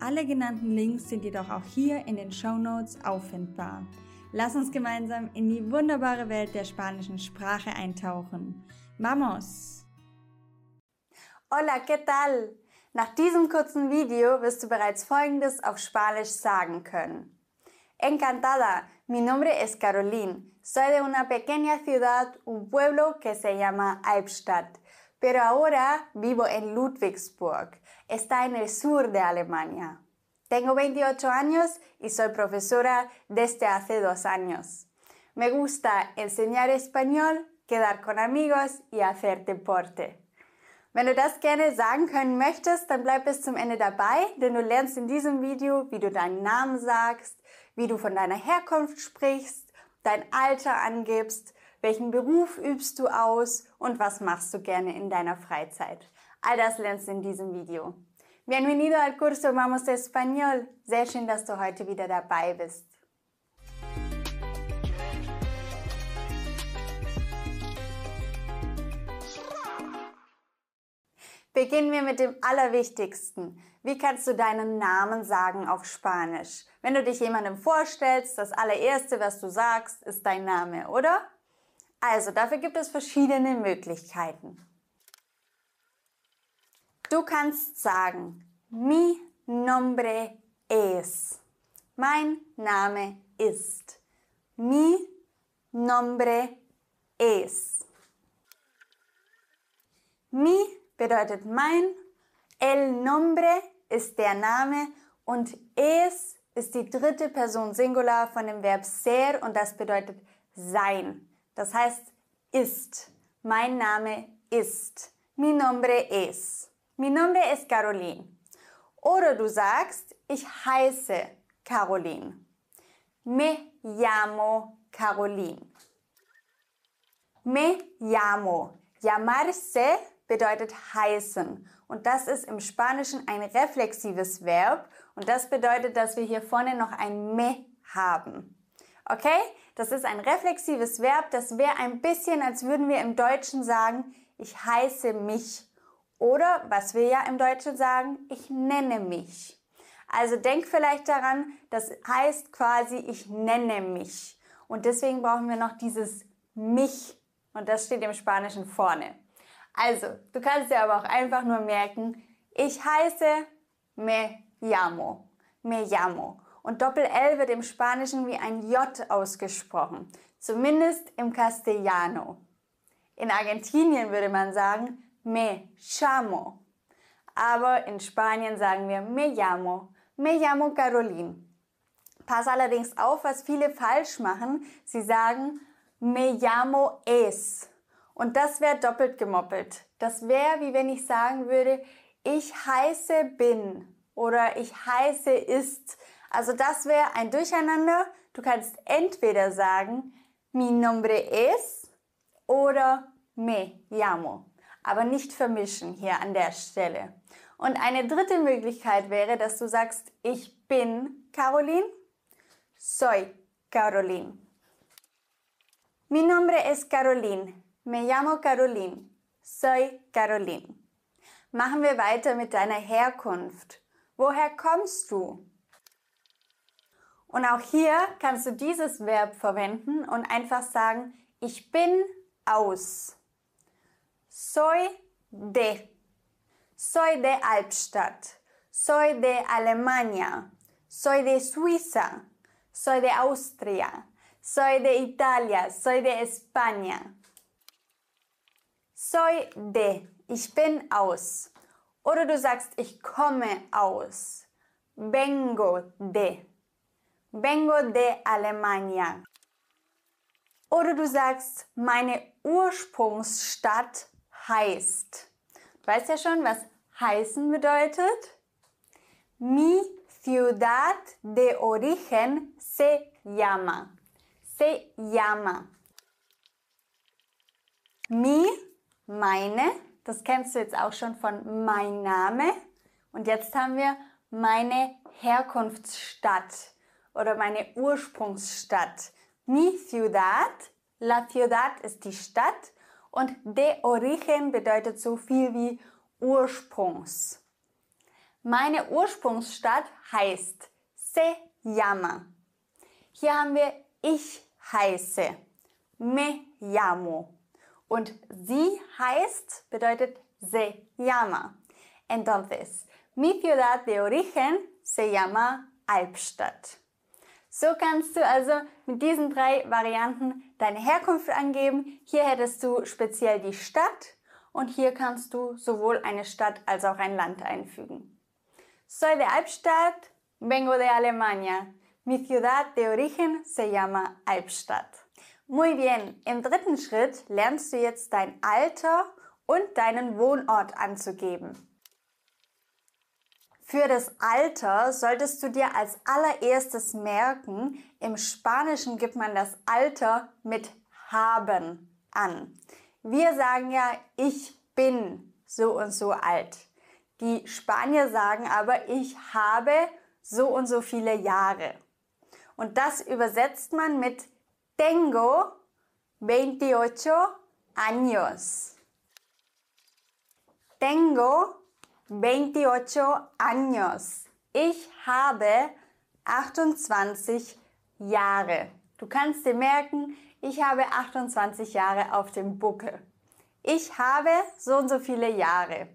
Alle genannten Links sind jedoch auch hier in den Show Notes auffindbar. Lass uns gemeinsam in die wunderbare Welt der spanischen Sprache eintauchen. Vamos! Hola, ¿qué tal? Nach diesem kurzen Video wirst du bereits Folgendes auf Spanisch sagen können. Encantada, mi nombre es Caroline. Soy de una pequeña ciudad, un pueblo que se llama Albstadt. Pero ahora vivo en Ludwigsburg. Está en el sur de Alemania. Tengo 28 años y soy profesora desde hace dos años. Me gusta enseñar español, quedar con amigos y hacer deporte. Wenn du das gerne sagen können möchtest, dann bleib bis zum Ende dabei, denn du lernst in diesem Video, wie du deinen Namen sagst, wie du von deiner Herkunft sprichst, dein Alter angibst, welchen Beruf übst du aus und was machst du gerne in deiner Freizeit. All das lernst du in diesem Video. Bienvenido al curso Vamos de Español. Sehr schön, dass du heute wieder dabei bist. Beginnen wir mit dem Allerwichtigsten. Wie kannst du deinen Namen sagen auf Spanisch? Wenn du dich jemandem vorstellst, das allererste, was du sagst, ist dein Name, oder? Also, dafür gibt es verschiedene Möglichkeiten. Du kannst sagen, mi nombre es. Mein Name ist. Mi nombre es. Mi bedeutet mein, el nombre ist der Name und es ist die dritte Person Singular von dem Verb ser und das bedeutet sein. Das heißt ist. Mein Name ist. Mi nombre es. Mi nombre es Caroline. Oder du sagst, ich heiße Caroline. Me llamo Caroline. Me llamo. Llamarse bedeutet heißen. Und das ist im Spanischen ein reflexives Verb. Und das bedeutet, dass wir hier vorne noch ein me haben. Okay? Das ist ein reflexives Verb. Das wäre ein bisschen, als würden wir im Deutschen sagen, ich heiße mich. Oder, was wir ja im Deutschen sagen, ich nenne mich. Also denk vielleicht daran, das heißt quasi, ich nenne mich. Und deswegen brauchen wir noch dieses mich. Und das steht im Spanischen vorne. Also, du kannst dir aber auch einfach nur merken, ich heiße me llamo. Me llamo. Und Doppel-L wird im Spanischen wie ein J ausgesprochen, zumindest im Castellano. In Argentinien würde man sagen me llamo. Aber in Spanien sagen wir me llamo, me llamo Caroline. Pass allerdings auf, was viele falsch machen. Sie sagen me llamo es. Und das wäre doppelt gemoppelt. Das wäre, wie wenn ich sagen würde, ich heiße bin oder ich heiße ist. Also das wäre ein Durcheinander. Du kannst entweder sagen, mi nombre es oder me llamo. Aber nicht vermischen hier an der Stelle. Und eine dritte Möglichkeit wäre, dass du sagst, ich bin Caroline, soy Caroline. Mi nombre es Caroline. Me llamo Caroline. Soy Caroline. Machen wir weiter mit deiner Herkunft. Woher kommst du? Und auch hier kannst du dieses Verb verwenden und einfach sagen, ich bin aus. Soy de. Soy de Albstadt. Soy de Alemania. Soy de Suiza. Soy de Austria. Soy de Italia. Soy de España. Soy de. Ich bin aus. Oder du sagst, ich komme aus. Vengo de. Vengo de Alemania. Oder du sagst, meine Ursprungsstadt heißt. Du weißt ja schon, was heißen bedeutet. Mi ciudad de origen se llama? Se llama. Mi, meine, das kennst du jetzt auch schon von mein Name. Und jetzt haben wir meine Herkunftsstadt oder meine Ursprungsstadt. Mi ciudad, la ciudad ist die Stadt und de origen bedeutet so viel wie Ursprungs. Meine Ursprungsstadt heißt Se llama. Hier haben wir ich heiße. Me llamo. Und sie heißt bedeutet se llama. Entonces, mi ciudad de origen se llama Albstadt. So kannst du also mit diesen drei Varianten deine Herkunft angeben. Hier hättest du speziell die Stadt und hier kannst du sowohl eine Stadt als auch ein Land einfügen. Soy de Albstadt, vengo de Alemania. Mi ciudad de origen se llama Albstadt. Muy bien, im dritten Schritt lernst du jetzt dein Alter und deinen Wohnort anzugeben. Für das Alter solltest du dir als allererstes merken, im Spanischen gibt man das Alter mit haben an. Wir sagen ja, ich bin so und so alt. Die Spanier sagen aber, ich habe so und so viele Jahre. Und das übersetzt man mit tengo 28 años. Tengo 28 años. Ich habe 28 Jahre. Du kannst dir merken, ich habe 28 Jahre auf dem Buckel. Ich habe so und so viele Jahre.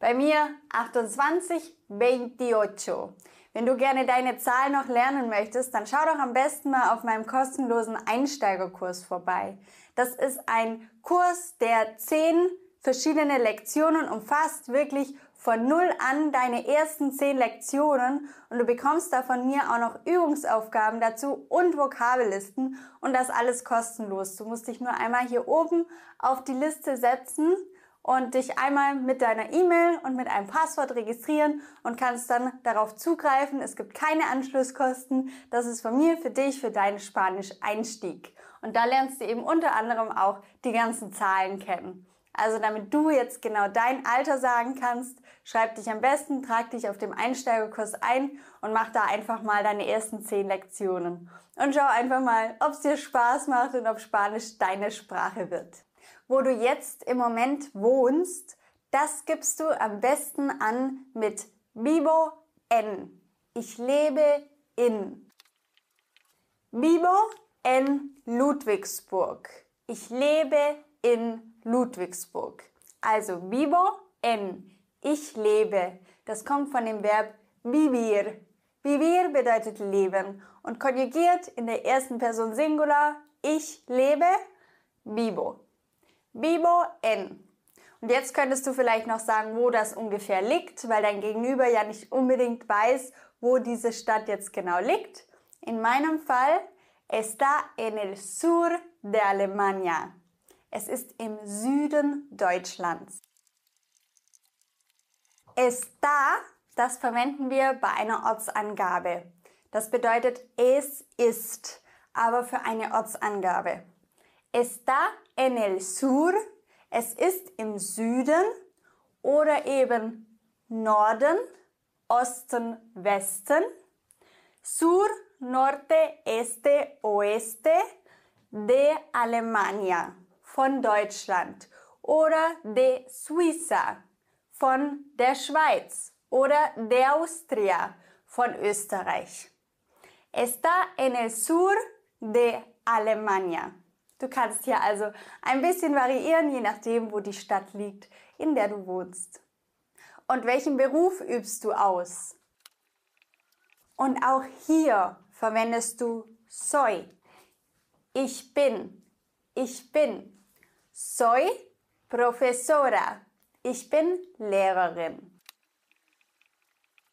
Bei mir 28, 28. Wenn du gerne deine Zahl noch lernen möchtest, dann schau doch am besten mal auf meinem kostenlosen Einsteigerkurs vorbei. Das ist ein Kurs, der zehn verschiedene Lektionen umfasst, wirklich von null an deine ersten zehn Lektionen und du bekommst da von mir auch noch Übungsaufgaben dazu und Vokabellisten und das alles kostenlos. Du musst dich nur einmal hier oben auf die Liste setzen und dich einmal mit deiner E-Mail und mit einem Passwort registrieren und kannst dann darauf zugreifen. Es gibt keine Anschlusskosten. Das ist von mir für dich, für deinen Spanisch-Einstieg. Und da lernst du eben unter anderem auch die ganzen Zahlen kennen. Also damit du jetzt genau dein Alter sagen kannst, schreib dich am besten, trag dich auf dem Einsteigerkurs ein und mach da einfach mal deine ersten zehn Lektionen. Und schau einfach mal, ob es dir Spaß macht und ob Spanisch deine Sprache wird wo du jetzt im Moment wohnst, das gibst du am besten an mit Vivo en. Ich lebe in. Vivo en Ludwigsburg. Ich lebe in Ludwigsburg. Also vivo en. Ich lebe. Das kommt von dem Verb vivir. Vivir bedeutet leben und konjugiert in der ersten Person Singular. Ich lebe vivo. Vivo en. Und jetzt könntest du vielleicht noch sagen, wo das ungefähr liegt, weil dein Gegenüber ja nicht unbedingt weiß, wo diese Stadt jetzt genau liegt. In meinem Fall está en el sur de Alemania. Es ist im Süden Deutschlands. Está, das verwenden wir bei einer Ortsangabe. Das bedeutet es ist, aber für eine Ortsangabe. Está en el sur, es ist im Süden oder eben Norden, Osten, Westen, Sur, Norte, Este, Oeste de Alemania von Deutschland oder de Suiza von der Schweiz oder de Austria von Österreich. Está en el sur de Alemania. Du kannst hier also ein bisschen variieren, je nachdem, wo die Stadt liegt, in der du wohnst. Und welchen Beruf übst du aus? Und auch hier verwendest du soy. Ich bin. Ich bin. Soy profesora. Ich bin Lehrerin.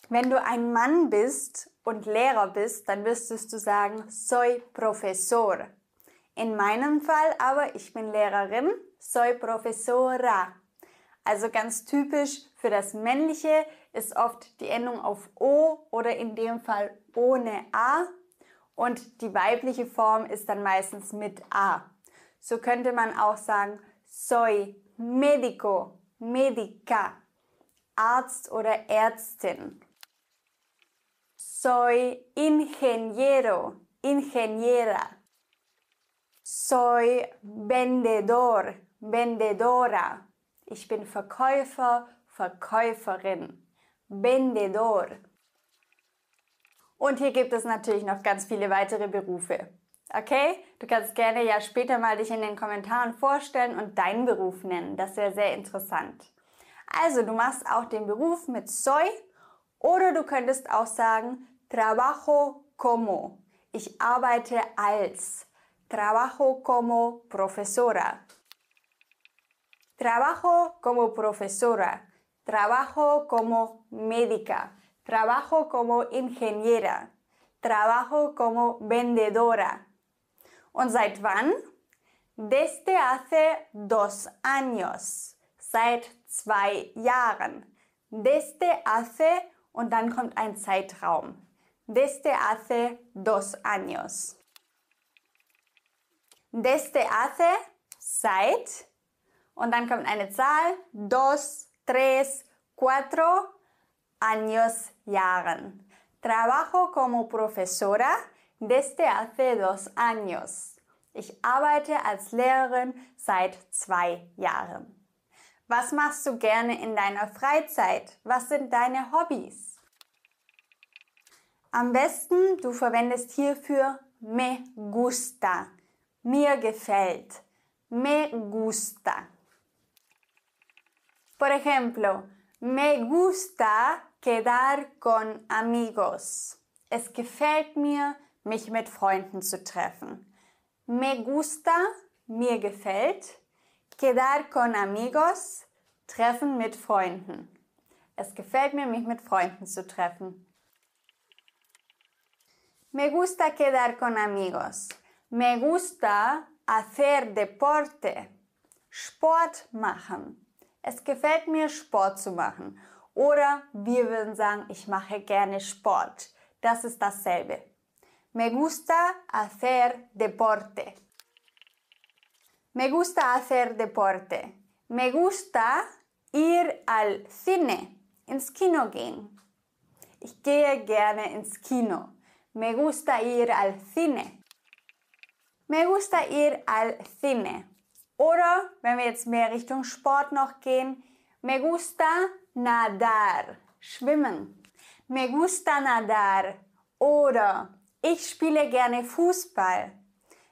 Wenn du ein Mann bist und Lehrer bist, dann müsstest du sagen soy profesor. In meinem Fall aber, ich bin Lehrerin, soy profesora. Also ganz typisch für das männliche ist oft die Endung auf O oder in dem Fall ohne A und die weibliche Form ist dann meistens mit A. So könnte man auch sagen soy médico, médica, Arzt oder Ärztin. Soy ingeniero, ingeniera. Soy vendedor, vendedora. Ich bin Verkäufer, Verkäuferin. Vendedor. Und hier gibt es natürlich noch ganz viele weitere Berufe. Okay? Du kannst gerne ja später mal dich in den Kommentaren vorstellen und deinen Beruf nennen. Das wäre sehr interessant. Also, du machst auch den Beruf mit soy oder du könntest auch sagen trabajo como. Ich arbeite als. Trabajo como profesora. Trabajo como profesora. Trabajo como médica. Trabajo como ingeniera. Trabajo como vendedora. ¿Und seit wann? Desde hace dos años. Seit zwei Jahren. Desde hace und dann kommt ein Zeitraum. Desde hace dos años. Desde hace, seit. Und dann kommt eine Zahl. Dos, tres, cuatro años, Jahren. Trabajo como profesora desde hace dos años. Ich arbeite als Lehrerin seit zwei Jahren. Was machst du gerne in deiner Freizeit? Was sind deine Hobbys? Am besten, du verwendest hierfür me gusta. Mir gefällt. Me gusta. Por ejemplo, me gusta quedar con amigos. Es gefällt mir, mich mit Freunden zu treffen. Me gusta, mir gefällt. Quedar con amigos, treffen mit Freunden. Es gefällt mir, mich mit Freunden zu treffen. Me gusta quedar con amigos. Me gusta hacer deporte. Sport machen. Es gefällt mir, Sport zu machen. Oder wir würden sagen, ich mache gerne Sport. Das ist dasselbe. Me gusta hacer deporte. Me gusta hacer deporte. Me gusta ir al cine, ins Kino gehen. Ich gehe gerne ins Kino. Me gusta ir al cine. Me gusta ir al cine. Oder wenn wir jetzt mehr Richtung Sport noch gehen, me gusta nadar, schwimmen. Me gusta nadar. Oder ich spiele gerne Fußball.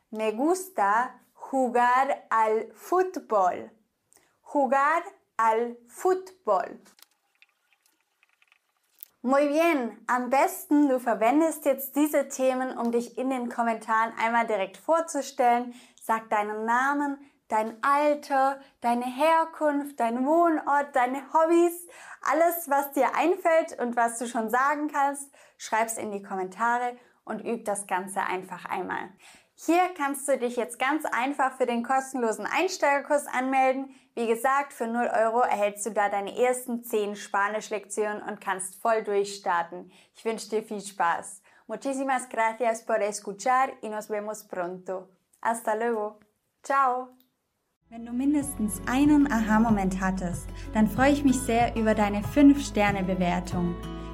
Me gusta jugar al fútbol. Jugar al fútbol. Muy bien, am besten du verwendest jetzt diese Themen, um dich in den Kommentaren einmal direkt vorzustellen. Sag deinen Namen, dein Alter, deine Herkunft, dein Wohnort, deine Hobbys, alles, was dir einfällt und was du schon sagen kannst, schreib's in die Kommentare und üb das Ganze einfach einmal. Hier kannst du dich jetzt ganz einfach für den kostenlosen Einsteigerkurs anmelden. Wie gesagt, für 0 Euro erhältst du da deine ersten 10 Spanisch-Lektionen und kannst voll durchstarten. Ich wünsche dir viel Spaß. Muchísimas gracias por escuchar y nos vemos pronto. Hasta luego. Ciao. Wenn du mindestens einen Aha-Moment hattest, dann freue ich mich sehr über deine 5-Sterne-Bewertung.